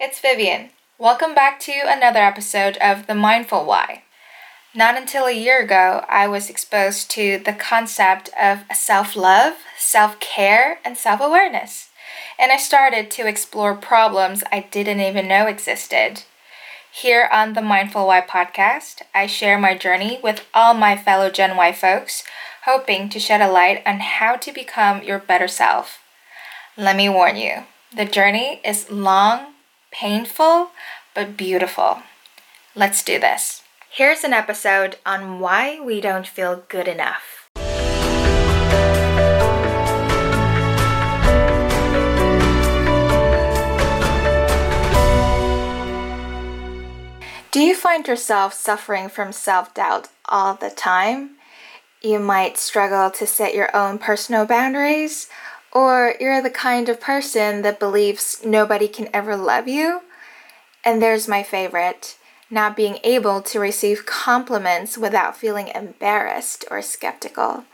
Vivian. Welcome back to another episode of The Mindful Why. Not until a year ago, I was exposed to the concept of self love, self care, and self awareness, and I started to explore problems I didn't even know existed. Here on the Mindful Why podcast, I share my journey with all my fellow Gen Y folks, hoping to shed a light on how to become your better self. Let me warn you, the journey is long painful, but beautiful. Let's do this. Here's an episode on why we don't feel good enough. Do you find yourself suffering from self doubt all the time? You might struggle to set your own personal boundaries or you're the kind of person that believes nobody can ever love you. And there's my favorite not being able to receive compliments without feeling embarrassed or skeptical.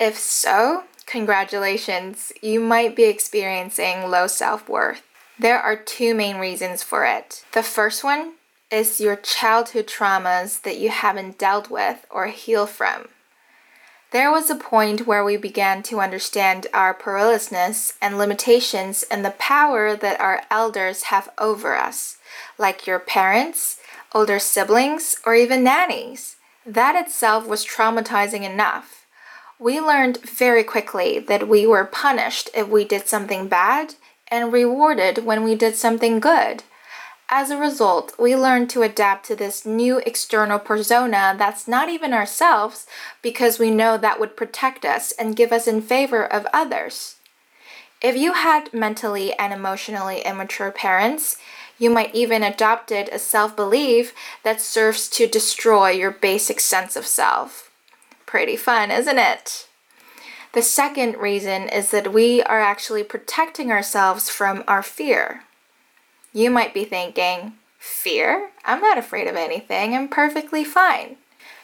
If so, congratulations, you might be experiencing low self worth. There are two main reasons for it. The first one is your childhood traumas that you haven't dealt with or healed from. There was a point where we began to understand our perilousness and limitations and the power that our elders have over us, like your parents, older siblings, or even nannies. That itself was traumatizing enough. We learned very quickly that we were punished if we did something bad and rewarded when we did something good. As a result, we learn to adapt to this new external persona that's not even ourselves because we know that would protect us and give us in favor of others. If you had mentally and emotionally immature parents, you might even adopted a self-belief that serves to destroy your basic sense of self. Pretty fun, isn't it? The second reason is that we are actually protecting ourselves from our fear. You might be thinking, Fear? I'm not afraid of anything. I'm perfectly fine.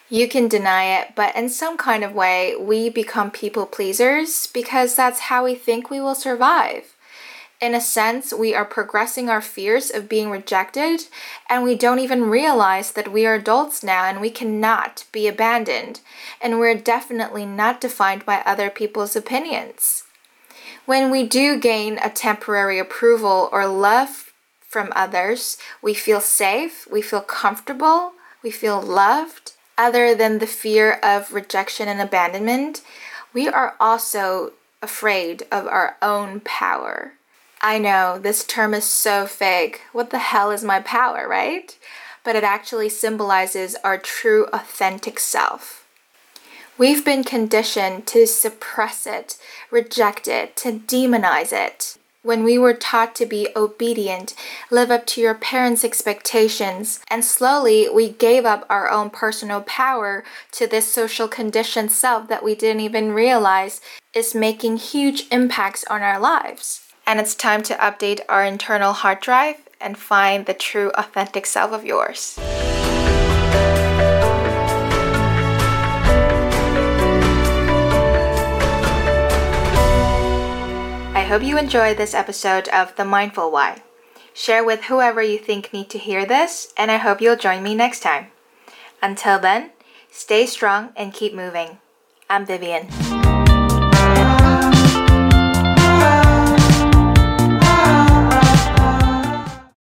You can deny it, but in some kind of way, we become people pleasers because that's how we think we will survive. In a sense, we are progressing our fears of being rejected, and we don't even realize that we are adults now and we cannot be abandoned, and we're definitely not defined by other people's opinions. When we do gain a temporary approval or love from others. We feel safe, we feel comfortable, we feel loved. Other than the fear of rejection and abandonment, we are also afraid of our own power. I know this term is so vague. What the hell is my power, right? But it actually symbolizes our true, authentic self. We've been conditioned to suppress it, reject it, to demonize it when we were taught to be obedient, live up to your parents' expectations, and slowly we gave up our own personal power to this social conditioned self that we didn't even realize is making huge impacts on our lives. And it's time to update our internal hard drive and find the true authentic self of yours. Hope you enjoyed this episode of The Mindful Why. Share with whoever you think need to hear this, and I hope you'll join me next time. Until then, stay strong and keep moving. I'm Vivian.